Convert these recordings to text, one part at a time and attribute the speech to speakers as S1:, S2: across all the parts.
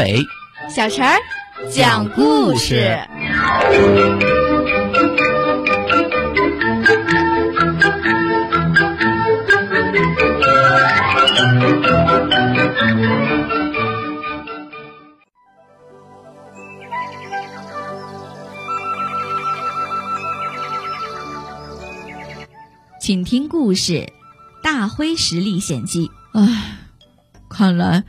S1: 伟、
S2: 小陈儿讲故事。
S3: 请听故事《大灰石历险记》。
S4: 唉，看来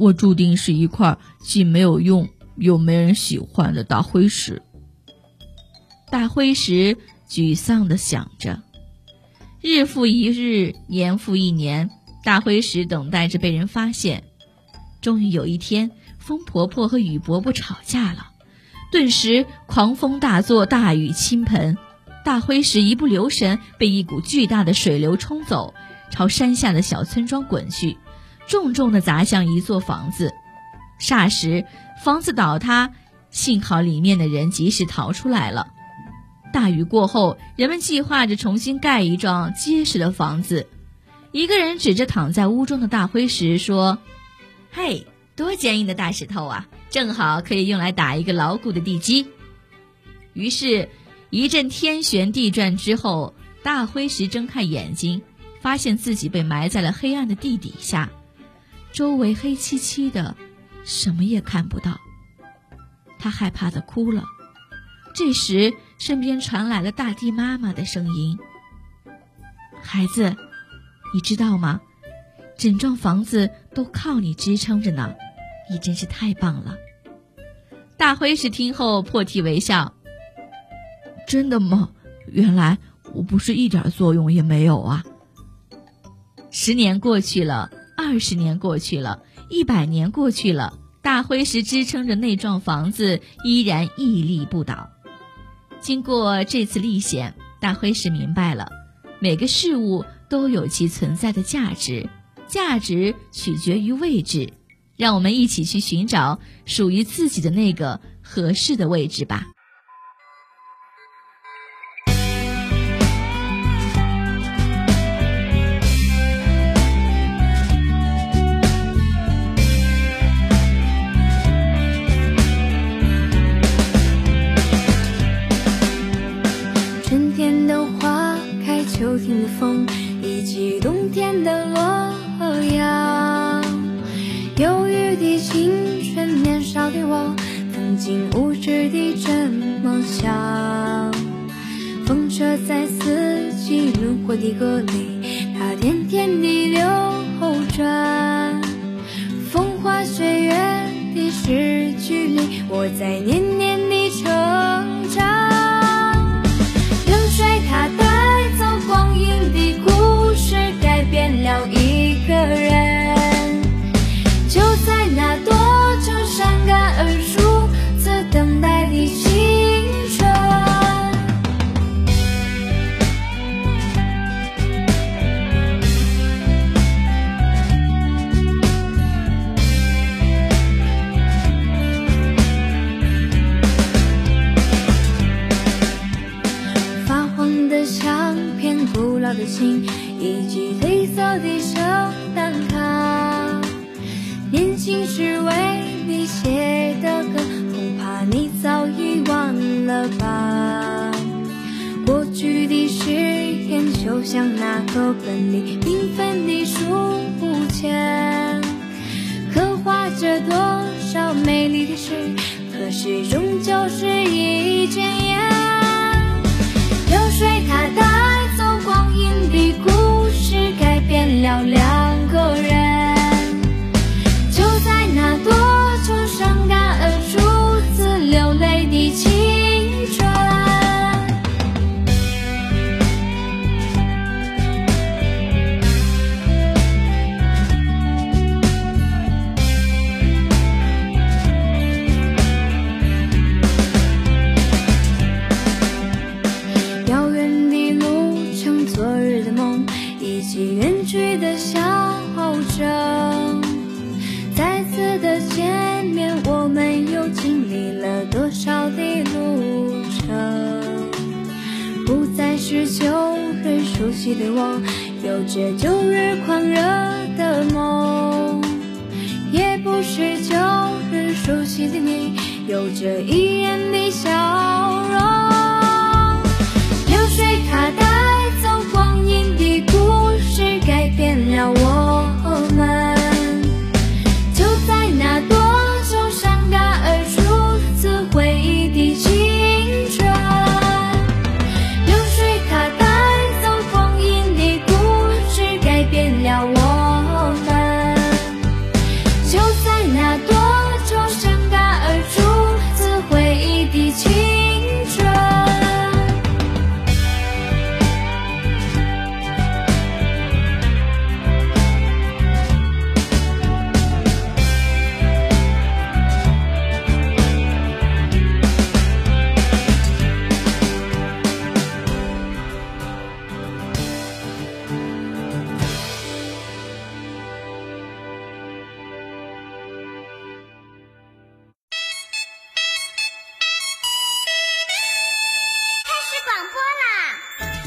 S4: 我注定是一块既没有用又没人喜欢的大灰石。
S3: 大灰石沮丧地想着。日复一日，年复一年，大灰石等待着被人发现。终于有一天，风婆婆和雨伯伯吵架了，顿时狂风大作，大雨倾盆。大灰石一不留神，被一股巨大的水流冲走，朝山下的小村庄滚去，重重地砸向一座房子。霎时，房子倒塌，幸好里面的人及时逃出来了。大雨过后，人们计划着重新盖一幢结实的房子。一个人指着躺在屋中的大灰石说：“嘿，多坚硬的大石头啊，正好可以用来打一个牢固的地基。”于是。一阵天旋地转之后，大灰石睁开眼睛，发现自己被埋在了黑暗的地底下，周围黑漆漆的，什么也看不到。他害怕的哭了。这时，身边传来了大地妈妈的声音：“孩子，你知道吗？整幢房子都靠你支撑着呢，你真是太棒了。”大灰石听后破涕为笑。
S4: 真的吗？原来我不是一点作用也没有啊！
S3: 十年过去了，二十年过去了，一百年过去了，大灰石支撑着那幢房子依然屹立不倒。经过这次历险，大灰石明白了，每个事物都有其存在的价值，价值取决于位置。让我们一起去寻找属于自己的那个合适的位置吧。
S5: 以及冬天的洛阳，忧郁的青春，年少的我，曾经无知地这么想。风车在四季轮回的歌里，它甜甜地流转。风花雪月的诗句里，我在年年。古老的信，以及褪色的圣诞卡，年轻时为你写的歌。恐怕你早已忘了吧？过去的誓言就像那课本里缤纷的书签，刻画着多少美丽的诗，可是终究是一卷烟。梦，以及远去的小镇，再次的见面，我们又经历。了多少的路程，不再是旧日熟悉的我，有着旧日狂热的梦，也不是旧日熟悉的你。有着一眼的笑容。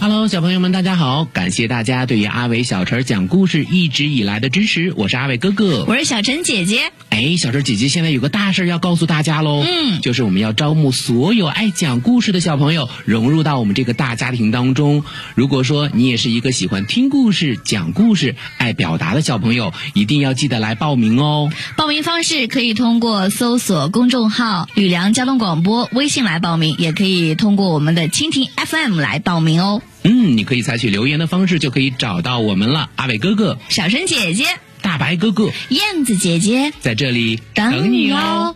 S6: Hello，小朋友们，大家好！感谢大家对于阿伟小陈讲故事一直以来的支持，我是阿伟哥哥。
S3: 我是小陈姐姐。
S6: 哎，小陈姐姐现在有个大事要告诉大家喽，
S3: 嗯
S6: 就是我们要招募所有爱讲故事的小朋友，融入到我们这个大家庭当中。如果说你也是一个喜欢听故事、讲故事、爱表达的小朋友，一定要记得来报名哦。
S3: 报名方式可以通过搜索公众号“吕梁交通广播”微信来报名，也可以通过我们的蜻蜓 FM 来报名哦。
S6: 嗯，你可以采取留言的方式就可以找到我们了。阿伟哥哥、
S3: 小陈姐姐、
S6: 大白哥哥
S3: 燕子姐姐
S6: 在这里
S3: 等
S6: 你哦。